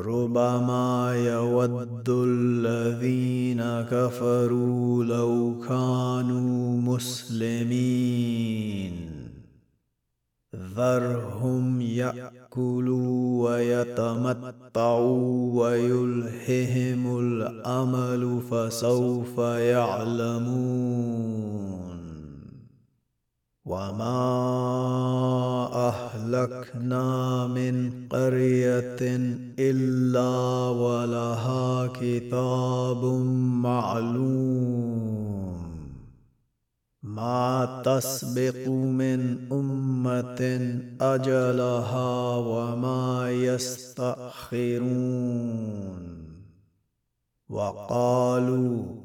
ربما يود الذين كفروا لو كانوا مسلمين. ذرهم يأكلوا ويتمتعوا ويلههم الأمل فسوف يعلمون. وما اهلكنا من قريه الا ولها كتاب معلوم ما تسبق من امه اجلها وما يستاخرون وقالوا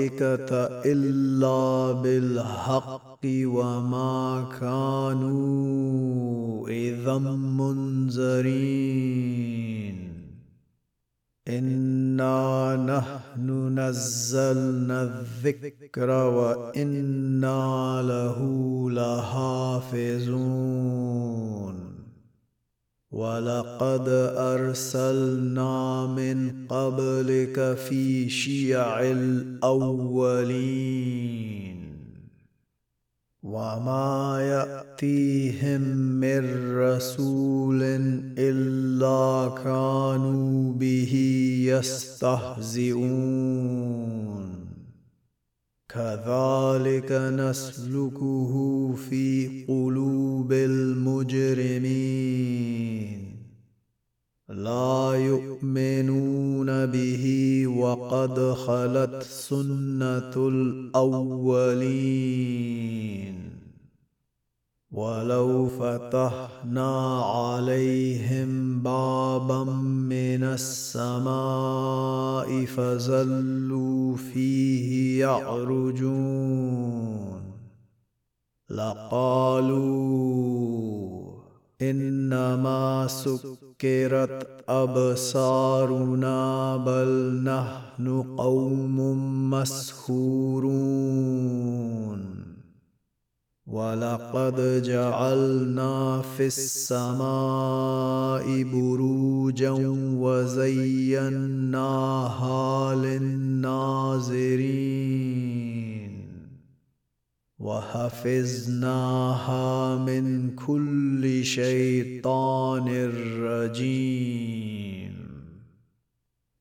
الملائكة إلا بالحق وما كانوا إذا منذرين. إنا نحن نزلنا الذكر وإنا له لحافظون. ولقد أرسلنا من قبلك في شيع الأولين وما يأتيهم من رسول إلا كانوا به يستهزئون. كذلك نسلكه في قلوب المجرمين. لا يؤمنون به وقد خلت سنة الأولين. ولو فتحنا عليهم بابا من السماء فزلوا فيه يعرجون. لقالوا إنما سكرت أبصارنا بل نحن قوم مسحورون. ولقد جعلنا في السماء بروجا وزيناها للناظرين وحفظناها من كل شيطان رجيم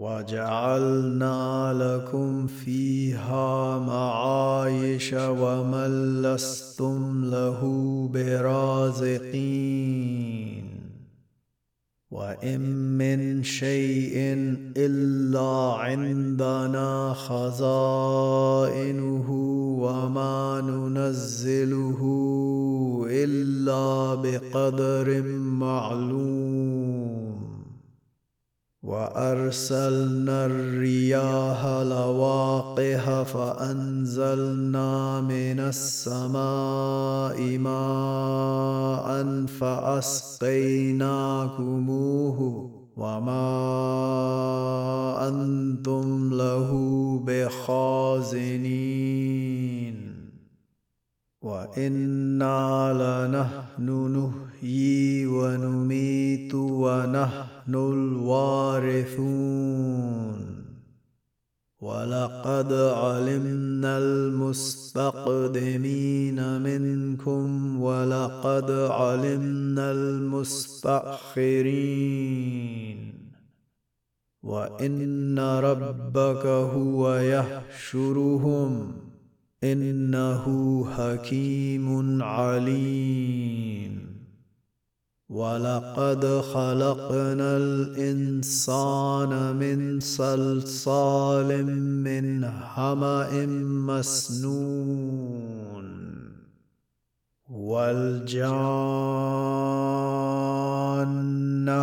وجعلنا لكم فيها معايش ومن لستم له برازقين. وإن من شيء إلا عندنا خزائنه وما ننزله إلا بقدر معلوم. وأرسلنا الرياح لواقح فأنزلنا من السماء ماء فأسقيناكموه وما خازنين وإنا لنحن نحيي ونميت ونحن الوارثون ولقد علمنا المستقدمين منكم ولقد علمنا المستأخرين وان ربك هو يحشرهم انه حكيم عليم ولقد خلقنا الانسان من صلصال من حما مسنون والجان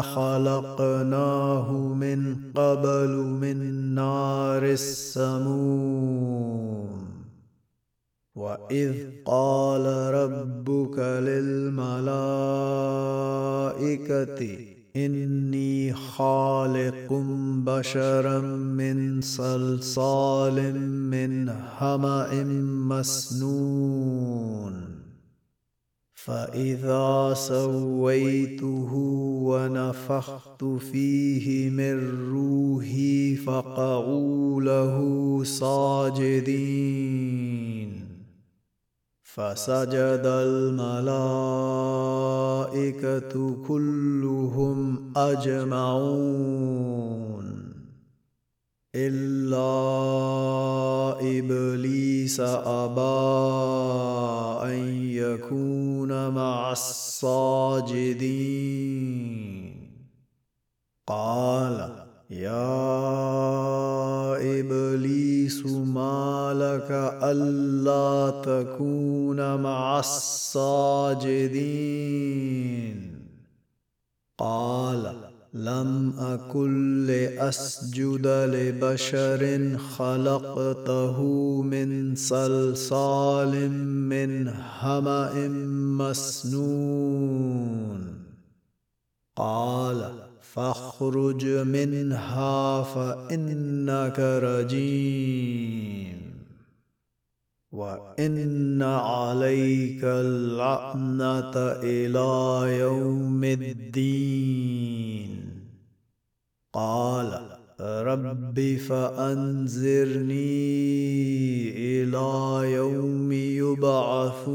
خلقناه من قبل من نار السموم واذ قال ربك للملائكه اني خالق بشرا من صلصال من حما مسنون فاذا سويته ونفخت فيه من روحي فقعوا له ساجدين فسجد الملائكة كلهم أجمعون. إلا إبليس أبى أن يكون مع الساجدين. قال يا إبليس ما لك ألا تكون مع الساجدين. قال لم أكن لأسجد لبشر خلقته من صلصال من حما مسنون. قال فاخرج منها فإنك رجيم. وإن عليك اللعنة إلى يوم الدين. قال رب فأنذرني إلى يوم يبعثون.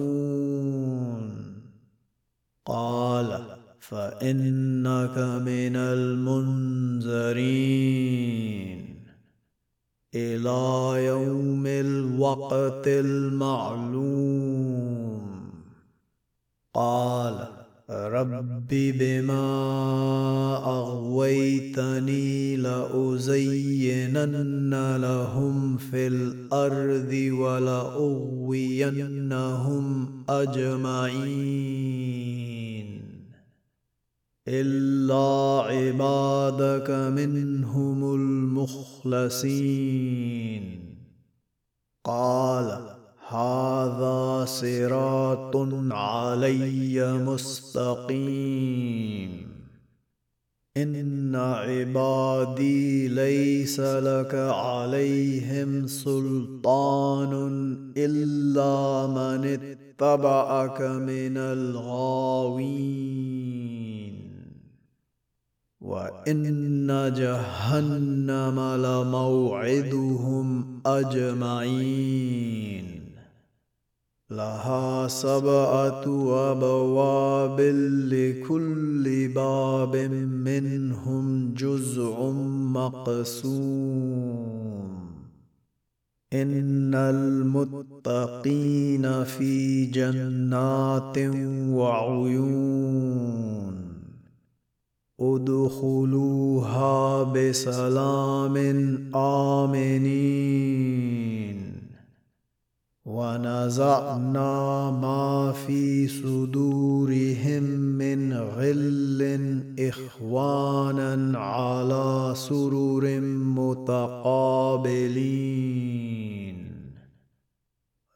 قال فإنك من المنذرين. إلى يوم الوقت المعلوم. قال رب بما أغويتني لأزينن لهم في الأرض ولأغوينهم أجمعين. إلا عبادك منهم المخلصين. قال هذا صراط علي مستقيم. إن عبادي ليس لك عليهم سلطان إلا من اتبعك من الغاوين. وإن جهنم لموعدهم أجمعين. لها سبعة أبواب لكل باب منهم جزء مقسوم. إن المتقين في جنات وعيون. ادخلوها بسلام آمنين. ونزعنا ما في صدورهم من غل إخوانا على سرر متقابلين.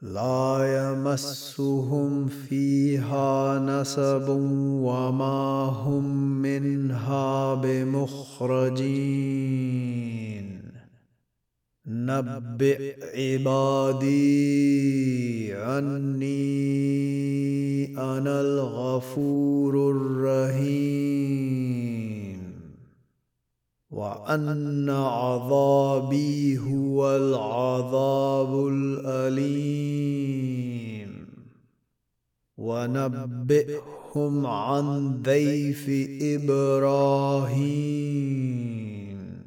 لا يمسهم فيها نسب وما هم منها بمخرجين. نبئ عبادي عني أنا الغفور الرحيم. وأن عذابي هو العذاب الأليم. ونبئهم عن ضيف إبراهيم.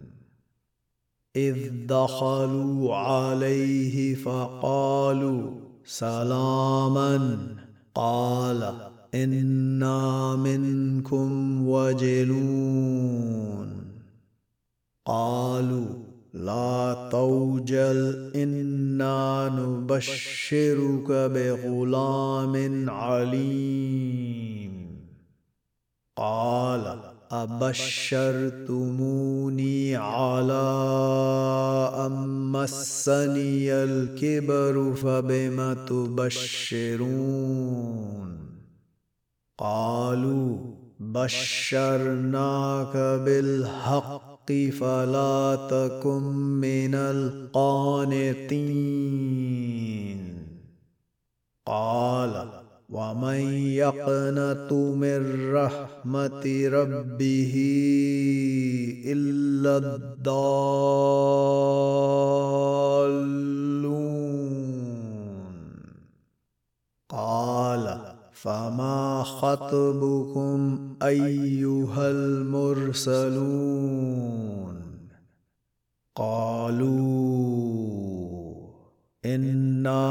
إذ دخلوا عليه فقالوا سلاما. قال إنا منكم وجلون. قالوا لا توجل إنا نبشرك بغلام عليم. قال أبشرتموني على أن مسني الكبر فبم تبشرون؟ قالوا بشرناك بالحق. فلا تكن من القانتين. قال ومن يقنط من رحمة ربه إلا الضالون فما خطبكم أيها المرسلون؟ قالوا إنا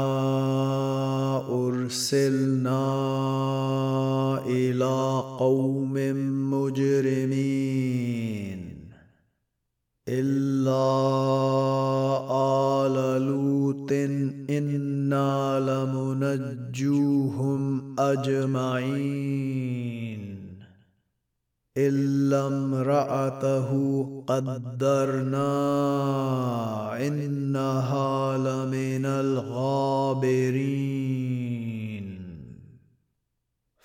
أرسلنا إلى قوم مجرمين. إلا آل لوط إنا لمنجوهم أجمعين. إلا امرأته قدرنا إنها لمن الغابرين.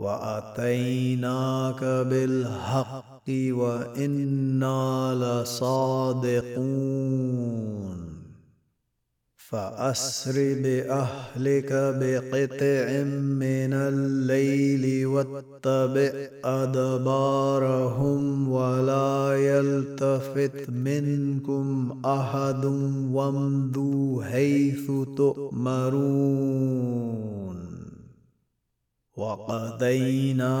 وأتيناك بالحق وإنا لصادقون. فأسر بأهلك بقطع من الليل واتبع أدبارهم ولا يلتفت منكم أحد وامضوا حيث تؤمرون. وقضينا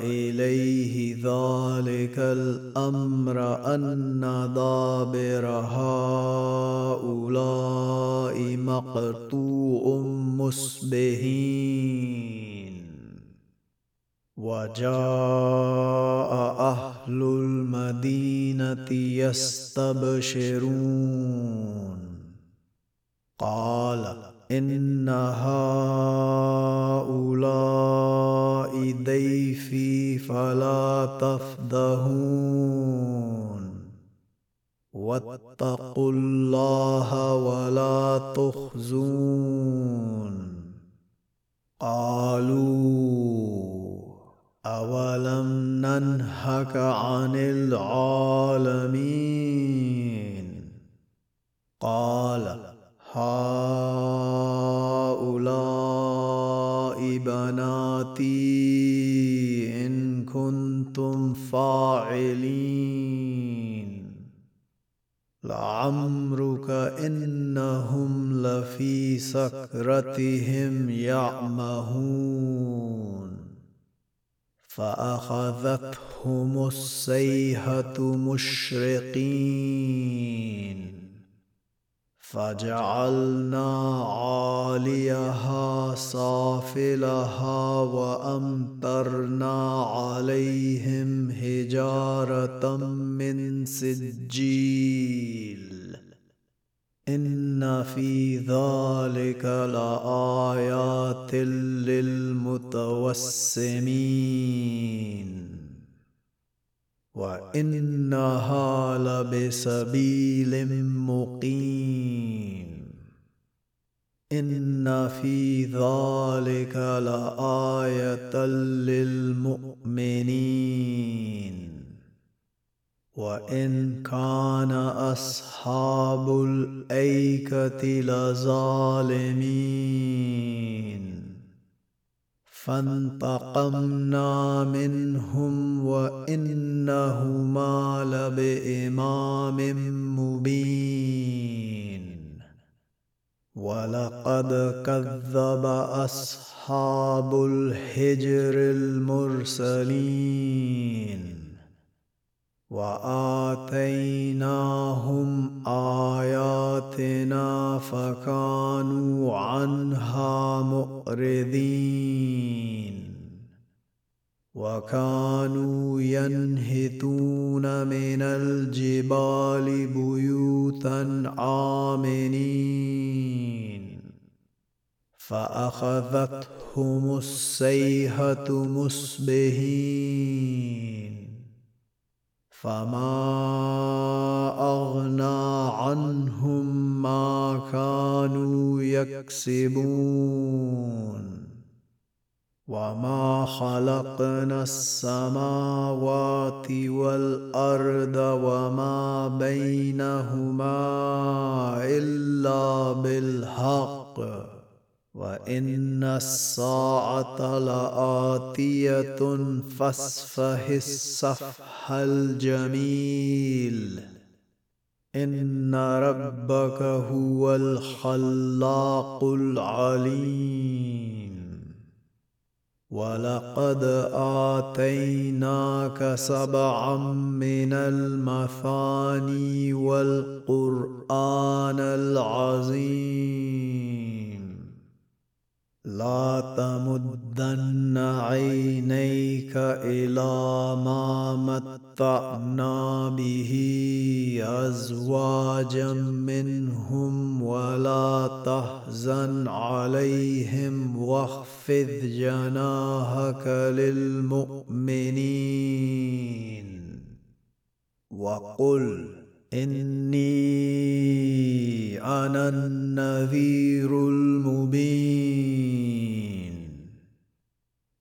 إليه ذلك الأمر أن دابر هؤلاء مقطوع مسبهين. وجاء أهل المدينة يستبشرون. قال إن هؤلاء ضيفي فلا تفضهون واتقوا الله ولا تخزون. قالوا أولم ننهك عن العالمين؟ قال بناتي إن كنتم فاعلين. لعمرك إنهم لفي سكرتهم يعمهون. فأخذتهم السيحة مشرقين. فجعلنا عاليها سافلها وأمطرنا عليهم حجارة من سجيل. إن في ذلك لآيات للمتوسمين. وإنها لبسبيل مقيم. إن في ذلك لآية للمؤمنين. وإن كان أصحاب الأيكة لظالمين. فانتقمنا منهم وإنهما لبإمام مبين. ولقد كذب أصحاب الحجر المرسلين. وآتيناهم آياتنا فكانوا عنها مؤرذين وكانوا ينهتون من الجبال بيوتا آمنين. فأخذتهم السيحة مصبحين. فما اغنى عنهم ما كانوا يكسبون وما خلقنا السماوات والارض وما بينهما الا بالحق وان الساعة لاتيه فاصفه الصفح الجميل ان ربك هو الخلاق العليم ولقد اتيناك سبعا من المثاني والقران العظيم لا تمدن عينيك إلى ما متعنا به أزواجا منهم ولا تحزن عليهم واخفض جناحك للمؤمنين. وقل إني أنا النذير المبين.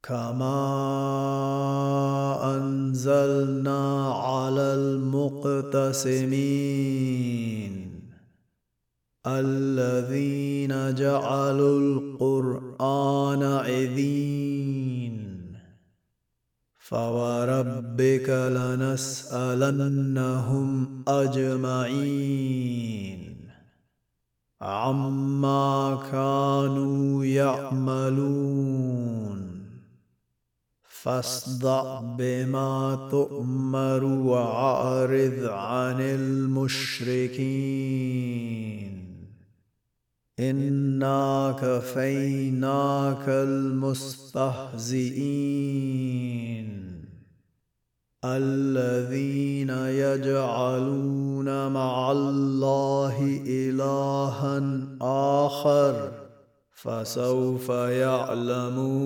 كما أنزلنا على المقتسمين. الذين جعلوا القرآن عذين فوربك لنسألنهم أجمعين. عما كانوا يعملون. فاصدع بما تؤمر وأعرض عن المشركين. انا كفيناك المستهزئين الذين يجعلون مع الله الها اخر فسوف يعلمون